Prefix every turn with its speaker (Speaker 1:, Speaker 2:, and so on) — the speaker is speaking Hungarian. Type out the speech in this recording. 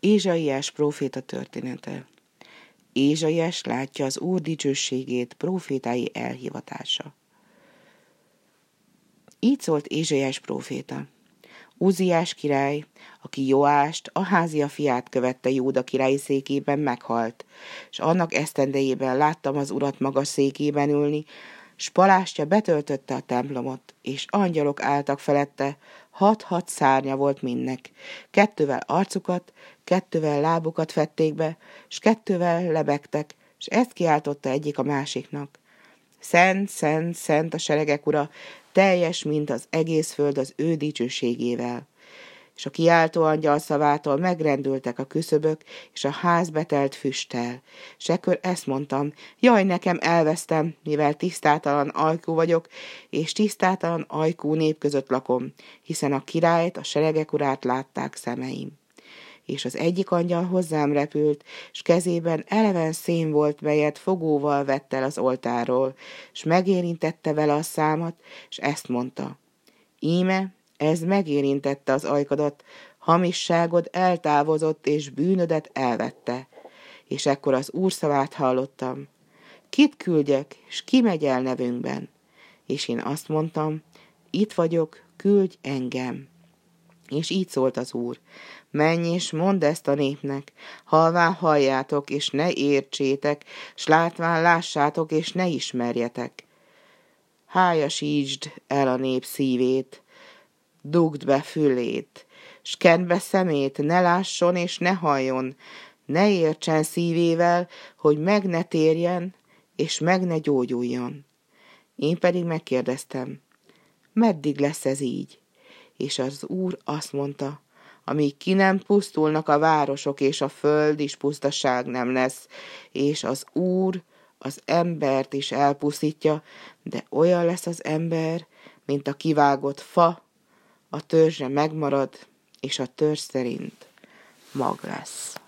Speaker 1: Ézsaiás próféta története Ézsaiás látja az Úr dicsőségét prófétái elhivatása. Így szólt Ézsaiás próféta. Uziás király, aki Joást, a házia fiát követte Júda király székében, meghalt, és annak esztendejében láttam az urat magas székében ülni, s palástja betöltötte a templomot, és angyalok álltak felette, hat-hat szárnya volt mindnek. Kettővel arcukat, kettővel lábukat fették be, s kettővel lebegtek, és ezt kiáltotta egyik a másiknak. Szent, szent, szent a seregek ura, teljes, mint az egész föld az ő dicsőségével és a kiáltó angyal szavától megrendültek a küszöbök, és a ház betelt füsttel. És ekkor ezt mondtam, jaj, nekem elvesztem, mivel tisztátalan ajkú vagyok, és tisztátalan ajkú nép között lakom, hiszen a királyt, a seregek urát látták szemeim és az egyik angyal hozzám repült, és kezében eleven szén volt, melyet fogóval vett el az oltáról, és megérintette vele a számat, és ezt mondta. Íme, ez megérintette az ajkadat, hamisságod eltávozott, és bűnödet elvette. És ekkor az úr szavát hallottam. Kit küldjek, és ki megy el nevünkben? És én azt mondtam, itt vagyok, küldj engem. És így szólt az úr, menj és mondd ezt a népnek, halván halljátok, és ne értsétek, s látván lássátok, és ne ismerjetek. Hájasítsd el a nép szívét, dugd be fülét, s be szemét, ne lásson és ne halljon, ne értsen szívével, hogy meg ne térjen, és meg ne gyógyuljon. Én pedig megkérdeztem, meddig lesz ez így? És az úr azt mondta, amíg ki nem pusztulnak a városok, és a föld is pusztaság nem lesz, és az úr az embert is elpusztítja, de olyan lesz az ember, mint a kivágott fa, a törzse megmarad, és a törzs szerint mag lesz.